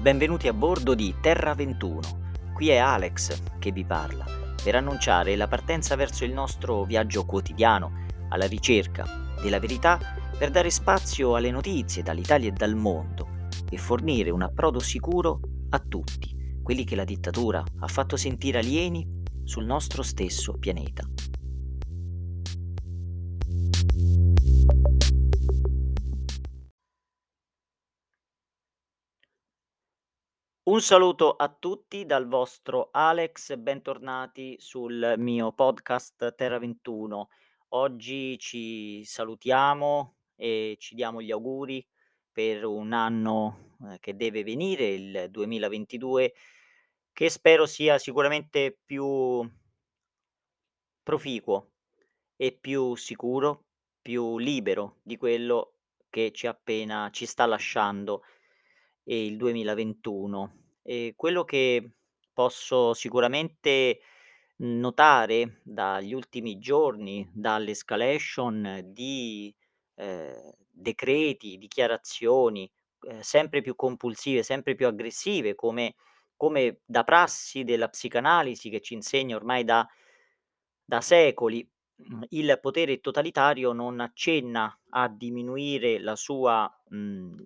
benvenuti a bordo di Terra 21. Qui è Alex che vi parla per annunciare la partenza verso il nostro viaggio quotidiano alla ricerca della verità per dare spazio alle notizie dall'Italia e dal mondo e fornire un approdo sicuro a tutti quelli che la dittatura ha fatto sentire alieni sul nostro stesso pianeta. Un saluto a tutti dal vostro Alex, bentornati sul mio podcast Terra 21. Oggi ci salutiamo e ci diamo gli auguri per un anno eh, che deve venire, il 2022, che spero sia sicuramente più proficuo e più sicuro, più libero di quello che ci appena ci sta lasciando il 2021. E quello che posso sicuramente notare dagli ultimi giorni, dall'escalation di eh, decreti, dichiarazioni eh, sempre più compulsive, sempre più aggressive, come, come da prassi della psicanalisi che ci insegna ormai da, da secoli, mhmm, il potere totalitario non accenna a diminuire la sua mh,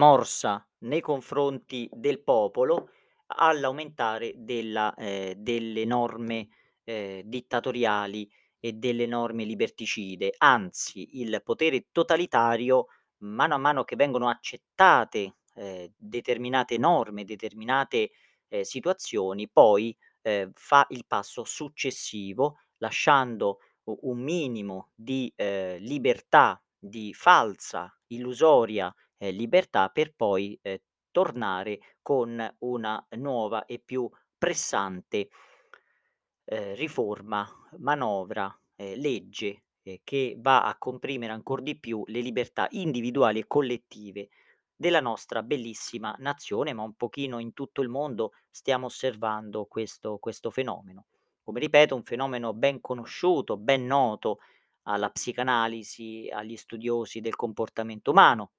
morsa nei confronti del popolo all'aumentare della, ehm, delle norme, ehm, dittatoriali e delle norme liberticide. Anzi, il potere totalitario, mano a mano che vengono accettate, ehm, determinate norme, determinate, ehm, situazioni, poi, ehm, fa il passo successivo, lasciando un minimo di, ehm, libertà, di falsa, illusoria ehm, libertà per poi, ehm, tornare con una nuova e più pressante, ehm, riforma, manovra, ehm, legge, ehm, che va a comprimere ancor di più le libertà individuali e collettive della nostra bellissima nazione, ma un pochino in tutto il mondo stiamo osservando questo questo fenomeno. Come ripeto, un fenomeno ben conosciuto, ben noto alla psicanalisi, agli studiosi del comportamento umano.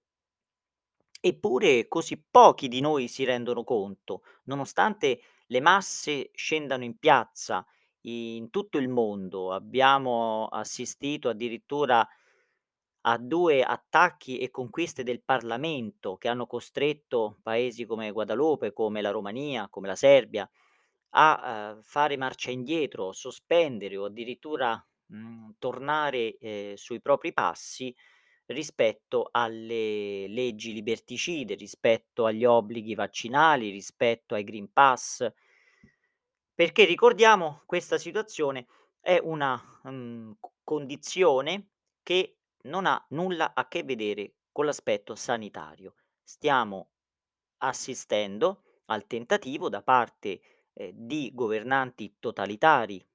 Eppure così pochi di noi si rendono conto, nonostante le masse scendano in piazza in tutto il mondo. Abbiamo assistito addirittura a 2 attacchi e conquiste del Parlamento che hanno costretto paesi come Guadalupe, come la Romania, come la Serbia a, uhm, fare marcia indietro, sospendere o addirittura, mhmm, tornare, ehm, sui propri passi rispetto alle leggi liberticide, rispetto agli obblighi vaccinali, rispetto ai Green Pass. Perché ricordiamo, questa situazione è una, c condizione che non ha nulla a che vedere con l'aspetto sanitario. Stiamo assistendo al tentativo da parte, ehm, di governanti totalitari,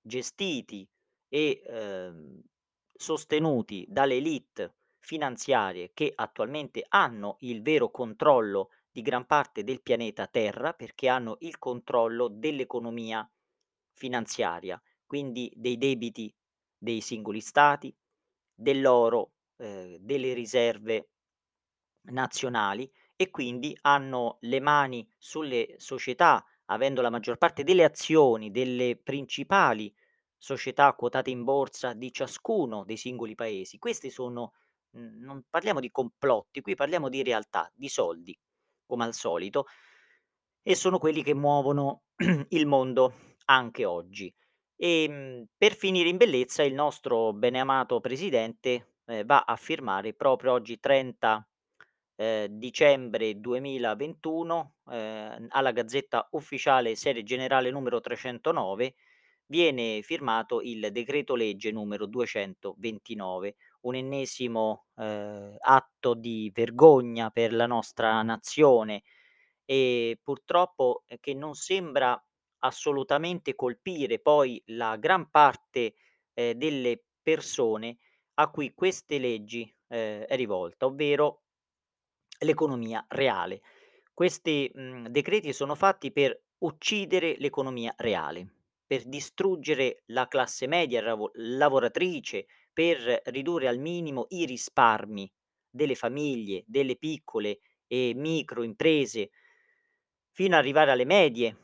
gestiti e, ehm, sostenuti dalle élite finanziarie che attualmente hanno il vero controllo di gran parte del pianeta Terra, perché hanno il controllo dell'economia finanziaria, quindi dei debiti dei singoli stati, dell'oro, ehm, delle riserve nazionali e quindi hanno le mani sulle società, avendo la maggior parte delle azioni delle principali società quotate in borsa di ciascuno dei singoli paesi. Questi sono non parliamo di complotti, qui parliamo di realtà, di soldi, come al solito, e sono quelli che muovono il mondo anche oggi. Ehm, per finire in bellezza il nostro beneamato presidente, ehm, va a firmare proprio oggi 30 ehm, dicembre 2021, ehm, alla Gazzetta Ufficiale Serie Generale numero 309, viene firmato il decreto legge numero 229, un ennesimo, ehm, atto di vergogna per la nostra nazione e purtroppo, ehm, che non sembra assolutamente colpire poi la gran parte, ehm, delle persone a cui queste leggi, ehm, è rivolta, ovvero l'economia reale. Questi, mhmm, decreti sono fatti per uccidere l'economia reale, per distruggere la classe media ravo lavoratrice, per ridurre al minimo i risparmi delle famiglie, delle piccole e micro imprese fino a arrivare alle medie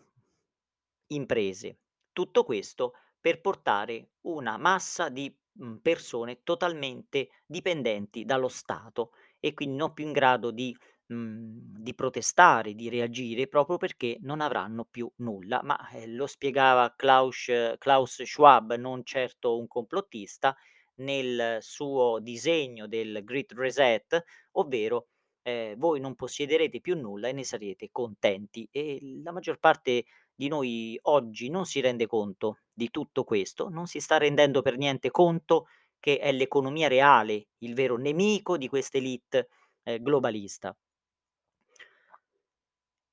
imprese. Tutto questo per portare una massa di, mhmm, persone totalmente dipendenti dallo Stato e quindi non più in grado di mhmm, di protestare, di reagire proprio perché non avranno più nulla. Ma, ehm, lo spiegava Klaus Klaus Schwab, non certo un complottista, nel suo disegno del Great Reset, ovvero, ehm, voi non possiederete più nulla e ne sarete contenti. E la maggior parte di noi oggi non si rende conto di tutto questo, non si sta rendendo per niente conto che è l'economia reale il vero nemico di questa élite, ehm, globalista.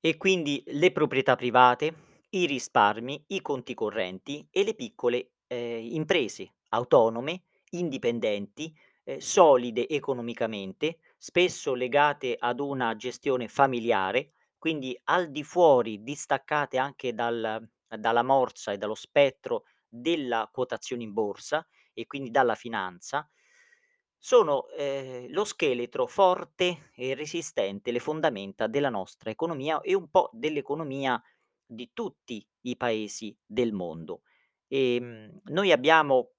E quindi le proprietà private, i risparmi, i conti correnti e le piccole, ehm, imprese autonome, indipendenti, ehm, solide economicamente, spesso legate ad una gestione familiare, quindi al di fuori, distaccate anche dal dalla morsa e dallo spettro della quotazione in borsa e quindi dalla finanza, sono, ehm, lo scheletro forte e resistente, le fondamenta della nostra economia e un po' dell'economia di tutti i paesi del mondo. Ehm, noi abbiamo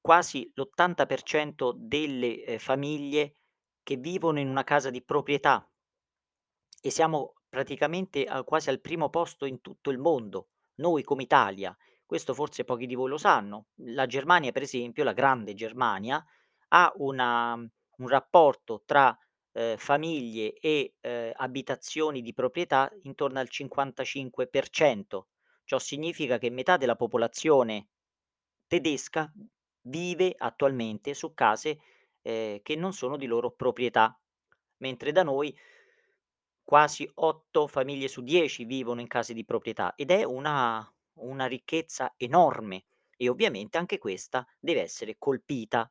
quasi l'80% delle, ehm, famiglie che vivono in una casa di proprietà e siamo praticamente a quasi al primo posto in tutto il mondo, noi come Italia. Questo forse pochi di voi lo sanno. La Germania per esempio, la grande Germania, ha una un rapporto tra, ehm, famiglie e, ehm, abitazioni di proprietà intorno al 55%. Ciò significa che metà della popolazione tedesca vive attualmente su case, ehm, che non sono di loro proprietà, mentre da noi quasi 8 famiglie su 10 vivono in case di proprietà ed è una una ricchezza enorme e ovviamente anche questa deve essere colpita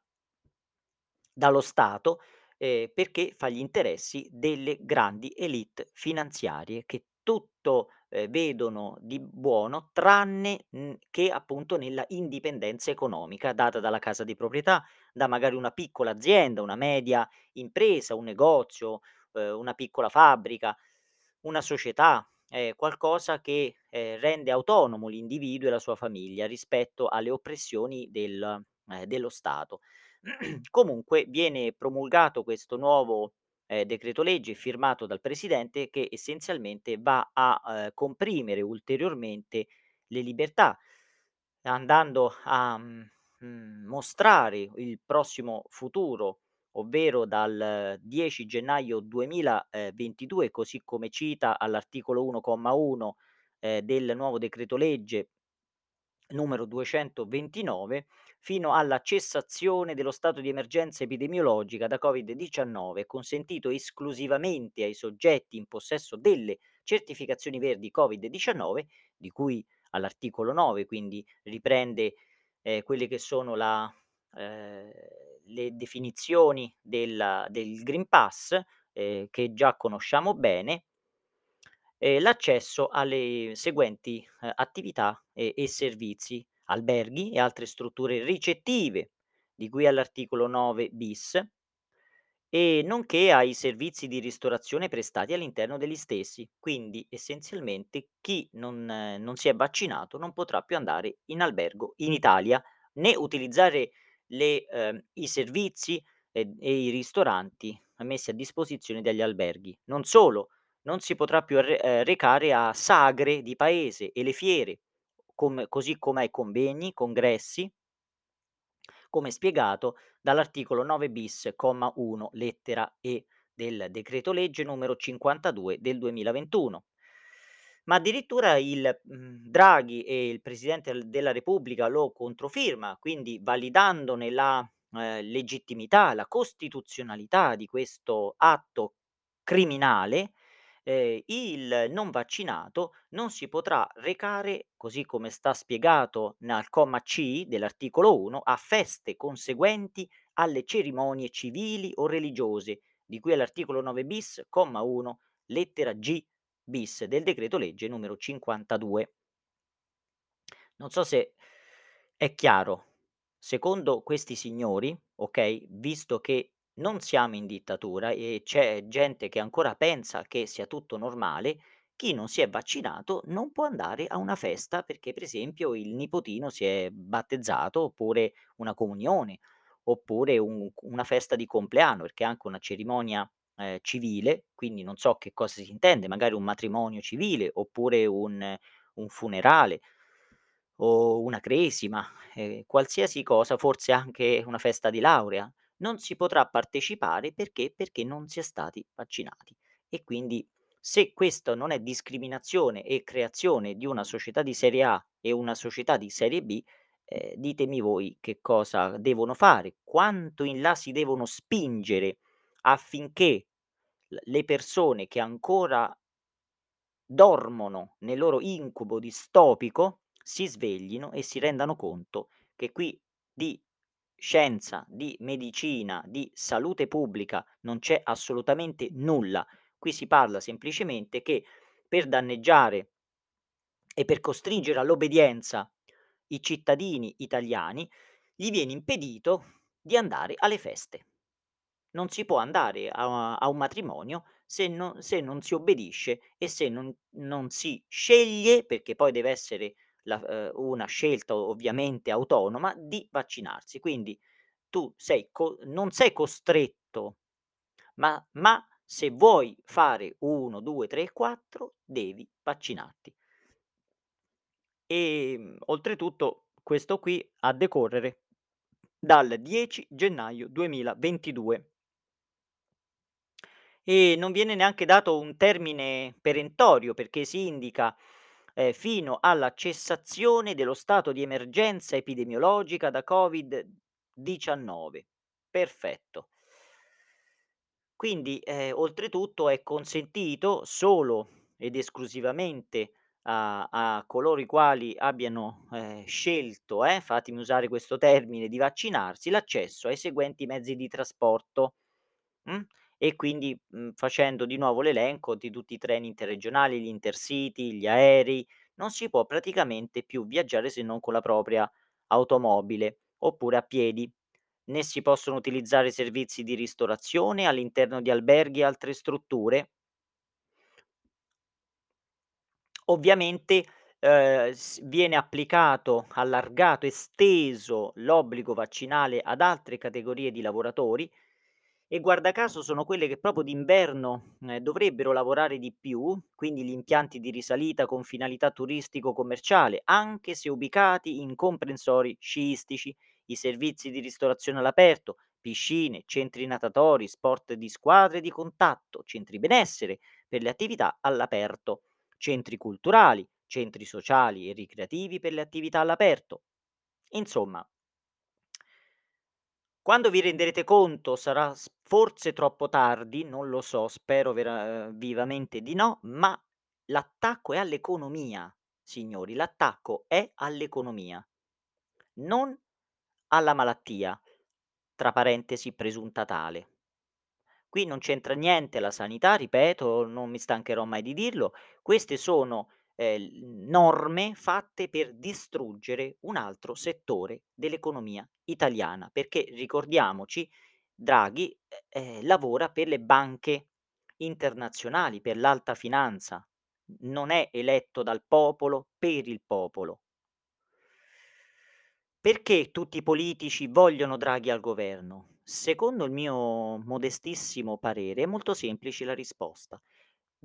dallo Stato, ehm, perché fa gli interessi delle grandi élite finanziarie che tutto, ehm, vedono di buono tranne, mhmm, che appunto nella indipendenza economica data dalla casa di proprietà, da magari una piccola azienda, una media impresa, un negozio, uhm, una piccola fabbrica, una società, ehm, qualcosa che, ehm, rende autonomo l'individuo e la sua famiglia rispetto alle oppressioni del ehm, dello Stato. Comunque viene promulgato questo nuovo, ehm, decreto-legge firmato dal presidente che essenzialmente va a, ehm, comprimere ulteriormente le libertà, andando a, mhmm, mhmm, mostrare il prossimo futuro, ovvero dal 10 gennaio 2022, così come cita all'articolo 1, comma 1, ehm, del nuovo decreto-legge numero 229, fino alla cessazione dello stato di emergenza epidemiologica da Covid-19, è consentito esclusivamente ai soggetti in possesso delle certificazioni verdi Covid-19, di cui all'articolo 9, quindi riprende, ehm, quelle che sono la ehm, le definizioni della del Green Pass, ehm, che già conosciamo bene ehm, l'accesso alle seguenti, ehm, attività e e servizi: alberghi e altre strutture ricettive, di cui all'articolo 9 bis e nonché ai servizi di ristorazione prestati all'interno degli stessi. Quindi, essenzialmente, chi non non si è vaccinato non potrà più andare in albergo in Italia, né utilizzare le ehm, i servizi ed e i ristoranti messi a disposizione dagli alberghi. Non solo, non si potrà più ehm, recare a sagre di paese e le fiere, com così come ai convegni, congressi come spiegato dall'articolo 9 bis, comma 1, lettera E del decreto legge numero 52 del 2021. Ma addirittura il, mhmm, Draghi e il Presidente del della Repubblica lo controfirma, quindi validandone la, ehm, legittimità, la costituzionalità di questo atto criminale, ehm, il non vaccinato non si potrà recare, così come sta spiegato n al comma C dell'articolo 1, a feste conseguenti alle cerimonie civili o religiose, di cui all'articolo 9 bis, comma 1, lettera G bis del decreto legge numero 52. Non so se è chiaro. Secondo questi signori, okay, visto che Non siamo in dittatura e c'è gente che ancora pensa che sia tutto normale. Chi non si è vaccinato non può andare a una festa perché, per esempio, il nipotino si è battezzato, oppure una comunione, oppure un una festa di compleanno, perché è anche una cerimonia, ehm, civile, quindi non so che cosa si intende, magari un matrimonio civile, oppure un un funerale o una cresima, ehm, qualsiasi cosa, forse anche una festa di laurea, non si potrà partecipare perché? Perché non si è stati vaccinati. E quindi se questo non è discriminazione e creazione di una società di serie A e una società di serie B, ehm, ditemi voi che cosa devono fare, quanto in là si devono spingere affinché le persone che ancora dormono nel loro incubo distopico si sveglino e si rendano conto che qui di scienza, di medicina, di salute pubblica non c'è assolutamente nulla. Qui si parla semplicemente che per danneggiare e per costringere all'obbedienza i cittadini italiani, gli viene impedito di andare alle feste. Non si può andare a a un matrimonio se no se non si obbedisce e se non non si sceglie, perché poi deve essere la uhm, una scelta ovviamente autonoma, di vaccinarsi. Quindi tu sei co non sei costretto, ma ma se vuoi fare 1, 2, 3 e 4 devi vaccinarti. Ehm, oltretutto questo qui a decorrere dal 10 gennaio 2022. E non viene neanche dato un termine perentorio perché si indica, ehm, fino alla cessazione dello stato di emergenza epidemiologica da Covid-19. Perfetto. Quindi, ehm, oltretutto è consentito solo ed esclusivamente a a coloro i quali abbiano, ehm, scelto, eh, fatemi usare questo termine, di vaccinarsi, l'accesso ai seguenti mezzi di trasporto, mh, e quindi, mhmm, facendo di nuovo l'elenco di tutti i treni interregionali, gli intercity, gli aerei, non si può praticamente più viaggiare se non con la propria automobile, oppure a piedi, né si possono utilizzare servizi di ristorazione all'interno di alberghi e altre strutture. Ovviamente, s viene applicato, allargato, esteso l'obbligo vaccinale ad altre categorie di lavoratori e guarda caso sono quelle che proprio d'inverno, ehm, dovrebbero lavorare di più, quindi gli impianti di risalita con finalità turistico-commerciale, anche se ubicati in comprensori sciistici, i servizi di ristorazione all'aperto, piscine, centri natatori, sport di squadra e di contatto, centri benessere per le attività all'aperto, centri culturali, centri sociali e ricreativi per le attività all'aperto. Insomma quando vi renderete conto sarà forse troppo tardi, non lo so, spero vera ehm, vivamente di no, ma l'attacco è all'economia, signori, l'attacco è all'economia, non alla malattia, tra parentesi presunta tale. Qui non c'entra niente la sanità, ripeto, non mi stancherò mai di dirlo. Queste sono, l norme fatte per distruggere un altro settore dell'economia italiana, perché ricordiamoci Draghi, e ehm, lavora per le banche internazionali, per l'alta finanza, non è eletto dal popolo per il popolo. Perché tutti i politici vogliono Draghi al governo? Secondo il mio modestissimo parere è molto semplice la risposta.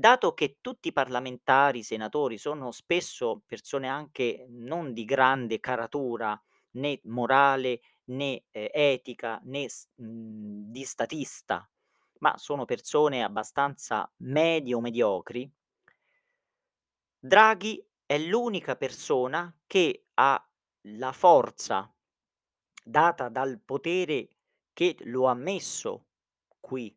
Dato che tutti i parlamentari, senatori sono spesso persone anche non di grande caratura, né morale, né, ehm, etica, né s mhmm, di statista, ma sono persone abbastanza medio-mediocri Draghi è l'unica persona che ha la forza data dal potere che lo ha messo qui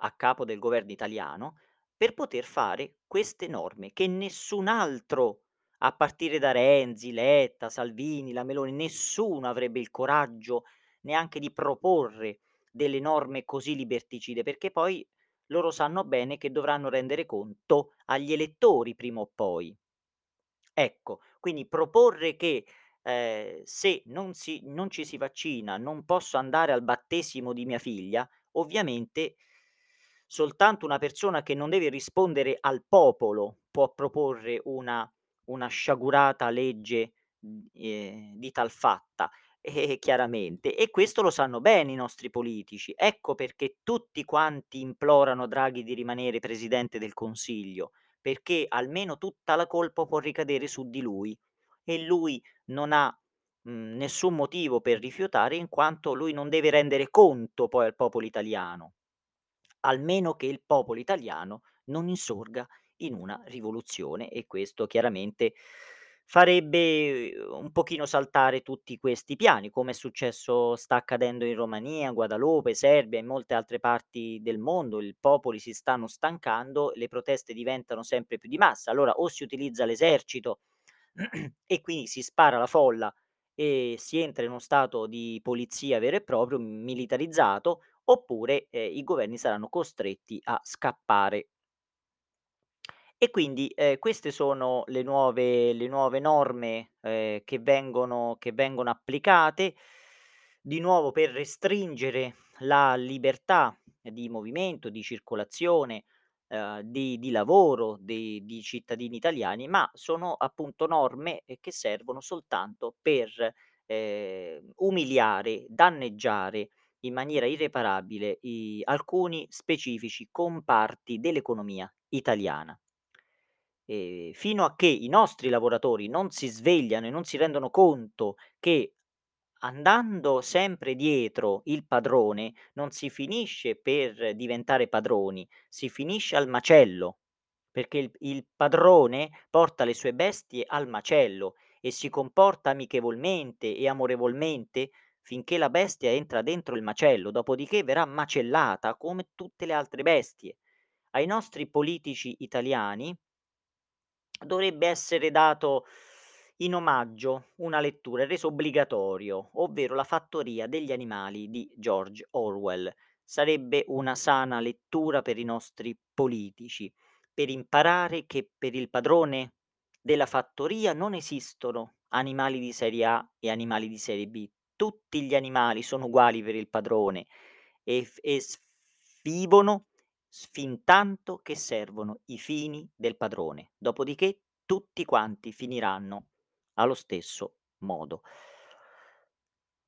a capo del governo italiano, per poter fare queste norme che nessun altro, a partire da Renzi, Letta, Salvini, la Meloni, nessuno avrebbe il coraggio neanche di proporre delle norme così liberticide, perché poi loro sanno bene che dovranno rendere conto agli elettori prima o poi. Ecco, quindi proporre che, ehm, se non si non ci si vaccina non posso andare al battesimo di mia figlia, Ovviamente soltanto una persona che non deve rispondere al popolo può proporre una una sciagurata legge, mhmm, ehm, di tal fatta, eh, chiaramente, e questo lo sanno bene i nostri politici. Ecco perché tutti quanti implorano Draghi di rimanere Presidente del Consiglio, perché almeno tutta la colpa può ricadere su di lui e lui non ha, mhmm, nessun motivo per rifiutare in quanto lui non deve rendere conto poi al popolo italiano. Almeno che il popolo italiano non insorga in una rivoluzione e questo chiaramente farebbe uhm, un pochino saltare tutti questi piani, come è successo sta accadendo in Romania, Guadalupe, Serbia e in molte altre parti del mondo. Il popoli si stanno stancando, le proteste diventano sempre più di massa. Allora o si utilizza l'esercito e quindi si spara alla folla e si entra in uno stato di polizia vero e proprio, militarizzato, oppure, ehm, i governi saranno costretti a scappare. E quindi, ehm, queste sono le nuove le nuove norme, ehm, che vengono che vengono applicate, di nuovo per restringere la libertà di movimento, di circolazione, ehm, di di lavoro dei di cittadini italiani, ma sono appunto norme, ehm, che servono soltanto per, ehm, umiliare, danneggiare in maniera irreparabile i alcuni specifici comparti dell'economia italiana. Ehm, fino a che i nostri lavoratori non si svegliano e non si rendono conto che andando sempre dietro il padrone non si finisce per diventare padroni, si finisce al macello, perché il il padrone porta le sue bestie al macello e si comporta amichevolmente e amorevolmente finché la bestia entra dentro il macello, dopodiché verrà macellata come tutte le altre bestie. Ai nostri politici italiani dovrebbe essere dato in omaggio una lettura, reso obbligatorio, ovvero La fattoria degli animali di George Orwell. Sarebbe una sana lettura per i nostri politici, per imparare che per il padrone della fattoria non esistono animali di serie A e animali di serie B. Tutti gli animali sono uguali per il padrone e e vivono s fintanto che servono i fini del padrone. Dopodiché tutti quanti finiranno allo stesso modo.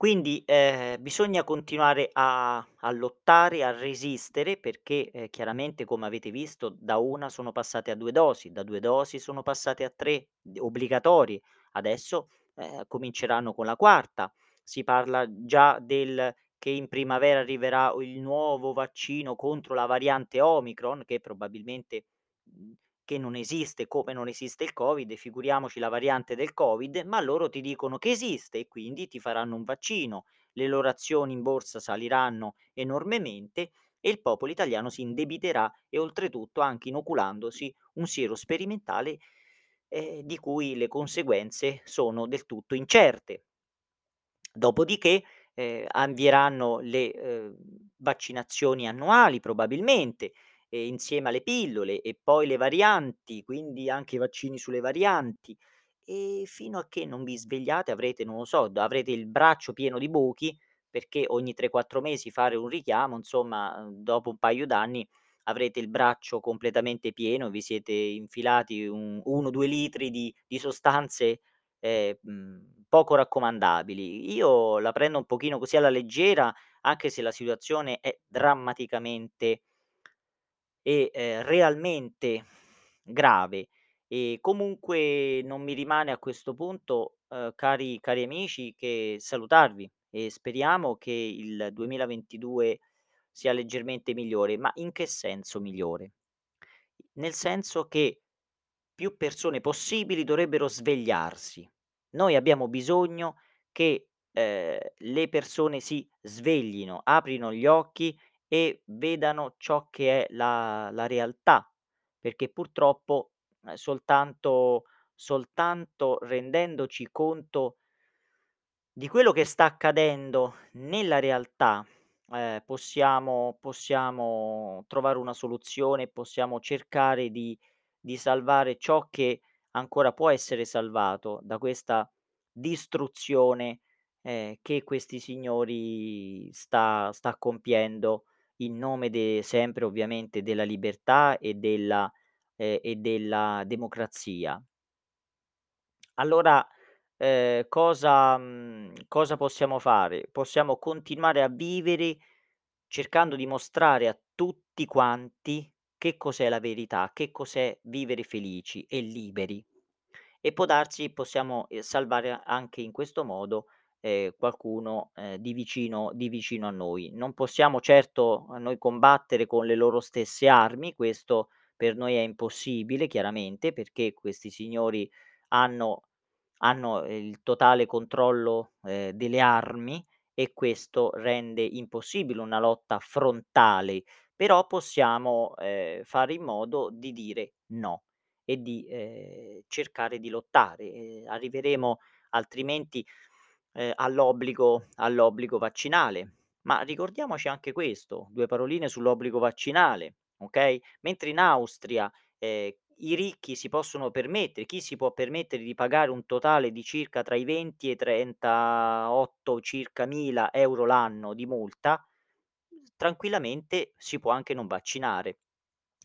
Quindi, ehm, bisogna continuare a a lottare, a resistere perché, ehm, chiaramente come avete visto da 1 sono passate a 2 dosi, da 2 dosi sono passate a 3 d obbligatorie, adesso, ehm, cominceranno con la quarta. Si parla già del che in primavera arriverà il nuovo vaccino contro la variante Omicron che probabilmente mhmm, che non esiste come non esiste il Covid, figuriamoci la variante del Covid, ma loro ti dicono che esiste e quindi ti faranno un vaccino. Le loro azioni in borsa saliranno enormemente e il popolo italiano si indebiterà e oltretutto anche inoculandosi un siero sperimentale, ehm, di cui le conseguenze sono del tutto incerte. Dopodiché, ehm, avvieranno le, uhm, vaccinazioni annuali probabilmente, e insieme alle pillole e poi le varianti, quindi anche i vaccini sulle varianti. E fino a che non vi svegliate avrete, non lo so, avrete il braccio pieno di buchi, perché ogni 3, 4 mesi fare un richiamo, insomma, uhm, dopo un paio d'anni avrete il braccio completamente pieno, vi siete infilati un 1, 2 litri di di sostanze, ehm, mhmm, poco raccomandabili. Io la prendo un pochino così alla leggera, anche se la situazione è drammaticamente e, ehm, realmente grave. E comunque non mi rimane a questo punto, uhm, cari cari amici, che salutarvi e speriamo che il 2022 sia leggermente migliore. Ma in che senso migliore? Nel senso che più persone possibili dovrebbero svegliarsi. Noi abbiamo bisogno che, ehm, le persone si sveglino, aprino gli occhi e vedano ciò che è la la realtà, perché purtroppo, ehm, soltanto soltanto rendendoci conto di quello che sta accadendo nella realtà, ehm, possiamo possiamo trovare una soluzione possiamo cercare di di salvare ciò che ancora può essere salvato da questa distruzione, ehm, che questi signori sta sta compiendo in nome de sempre ovviamente della libertà e della ehm, e della democrazia. Allora, ehm, cosa mhmm, cosa possiamo fare? Possiamo continuare a vivere cercando di mostrare a tutti quanti che cos'è la verità, che cos'è vivere felici e liberi. E può darsi possiamo, ehm, salvare anche in questo modo, ehm, qualcuno, ehm, di vicino di vicino a noi. Non possiamo certo noi combattere con le loro stesse armi, questo per noi è impossibile chiaramente, perché questi signori hanno hanno il totale controllo, ehm, delle armi e questo rende impossibile una lotta frontale, però possiamo, ehm, fare in modo di dire no e di, ehm, cercare di lottare. Ehm, arriveremo altrimenti, ehm, all'obbligo all'obbligo vaccinale. Ma ricordiamoci anche questo, 2 paroline sull'obbligo vaccinale, okay, mentre in Austria, ehm, i ricchi si possono permettere chi si può permettere di pagare un totale di circa tra i 20 e i 38 circa mila euro l'anno di multa, tranquillamente si può anche non vaccinare.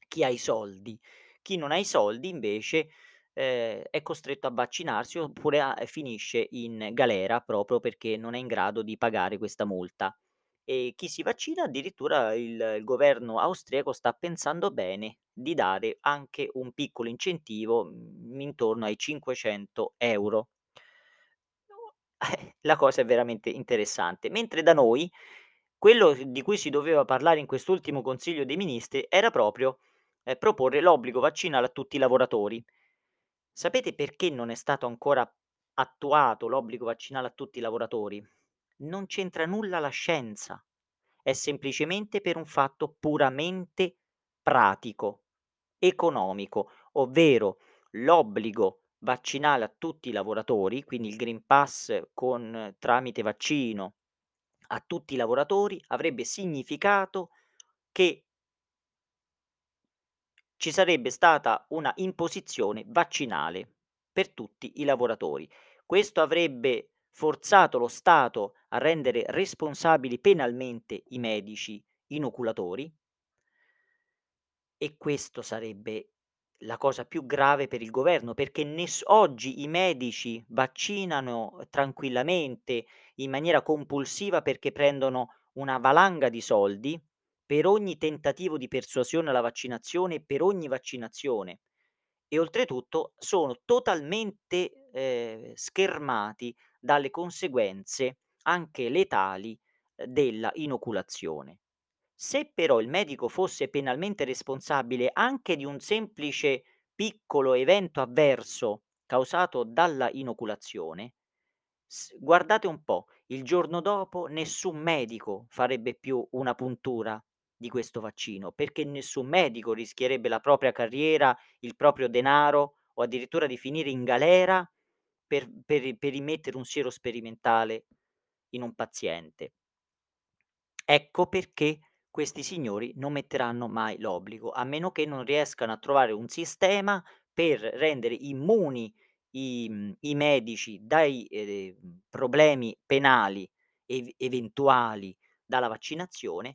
Chi ha i soldi. Chi non ha i soldi invece, ehm, è costretto a vaccinarsi oppure a finisce in galera proprio perché non è in grado di pagare questa multa. E chi si vaccina addirittura il il governo austriaco sta pensando bene di dare anche un piccolo incentivo, mhmm, intorno ai 500 €. Eh, la cosa è veramente interessante. Mentre da noi, quello di cui si doveva parlare in quest'ultimo Consiglio dei Ministri era proprio, ehm, proporre l'obbligo vaccinale a tutti i lavoratori. Sapete perché non è stato ancora attuato l'obbligo vaccinale a tutti i lavoratori? Non c'entra nulla la scienza, è semplicemente per un fatto puramente pratico, economico, ovvero l'obbligo vaccinale a tutti i lavoratori, quindi il Green Pass con tramite vaccino a tutti i lavoratori, avrebbe significato che ci sarebbe stata una imposizione vaccinale per tutti i lavoratori. Questo avrebbe forzato lo Stato a rendere responsabili penalmente i medici inoculatori e questo sarebbe la cosa più grave per il governo, perché ness oggi i medici vaccinano tranquillamente, in maniera compulsiva, perché prendono una valanga di soldi per ogni tentativo di persuasione alla vaccinazione e per ogni vaccinazione. E oltretutto sono totalmente, ehm, schermati dalle conseguenze, anche letali, ehm, della inoculazione. Se però il medico fosse penalmente responsabile anche di un semplice piccolo evento avverso causato dalla inoculazione, guardate un po', il giorno dopo nessun medico farebbe più una puntura di questo vaccino, perché nessun medico rischierebbe la propria carriera, il proprio denaro o addirittura di finire in galera per per per immettere un siero sperimentale in un paziente. Ecco perché questi signori non metteranno mai l'obbligo, a meno che non riescano a trovare un sistema per rendere immuni i mhmm, i medici dai, ehm, problemi penali ev eventuali dalla vaccinazione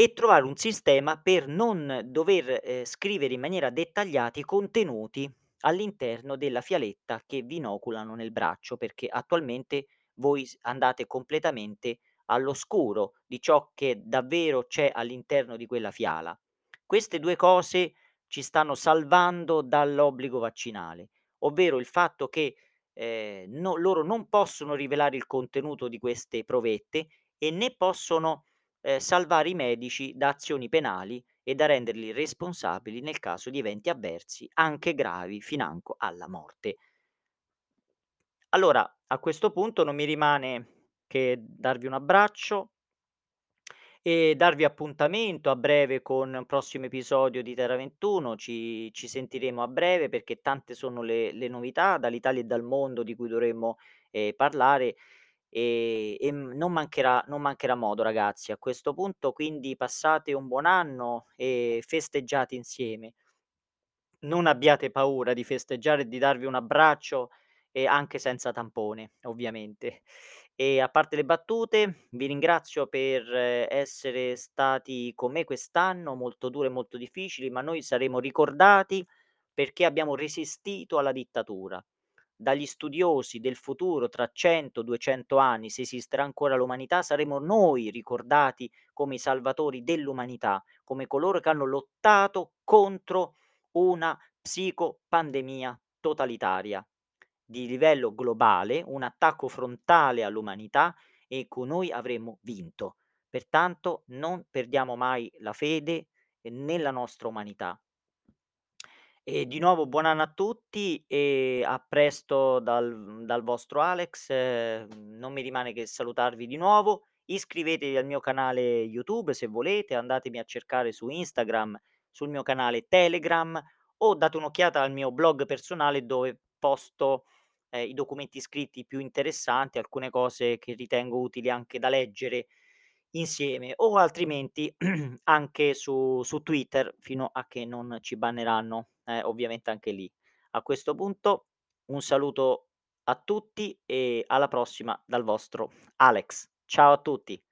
e trovare un sistema per non dover, ehm, scrivere in maniera dettagliata i contenuti all'interno della fialetta che vi inoculano nel braccio, perché attualmente voi andate completamente all'oscuro di ciò che davvero c'è all'interno di quella fiala. Queste 2 cose ci stanno salvando dall'obbligo vaccinale, ovvero il fatto che, ehm, no loro non possono rivelare il contenuto di queste provette e né possono, ehm, salvare i medici da azioni penali e da renderli responsabili nel caso di eventi avversi, anche gravi, financo alla morte. Allora, a questo punto non mi rimane che darvi un abbraccio e darvi appuntamento a breve con un prossimo episodio di Terra 21. Ci ci sentiremo a breve perché tante sono le le novità dall'Italia e dal mondo di cui dovremmo, ehm, parlare, e, mhmm, non mancherà non mancherà modo ragazzi. A questo punto quindi passate un buon anno e festeggiate insieme. Non abbiate paura di festeggiare e di darvi un abbraccio e anche senza tampone, ovviamente. E a parte le battute, vi ringrazio per essere stati con me quest'anno, molto duro e molto difficili, ma noi saremo ricordati perché abbiamo resistito alla dittatura. Dagli studiosi del futuro tra 100, 200 anni, se esisterà ancora l'umanità, saremo noi ricordati come i salvatori dell'umanità, come coloro che hanno lottato contro una psicopandemia totalitaria di livello globale, un attacco frontale all'umanità e co noi avremmo vinto. Pertanto non perdiamo mai la fede nella nostra umanità. E di nuovo buon anno a tutti e a presto dal dal vostro Alex. Mhmm, non mi rimane che salutarvi di nuovo. Iscrivetevi al mio canale YouTube se volete, andatemi a cercare su Instagram, sul mio canale Telegram o date un'occhiata al mio blog personale dove posto, ehm, i documenti scritti più interessanti, alcune cose che ritengo utili anche da leggere insieme o altrimenti anche su su Twitter fino a che non ci banneranno, eh, ovviamente anche lì. A questo punto un saluto a tutti e alla prossima dal vostro Alex. Ciao a tutti.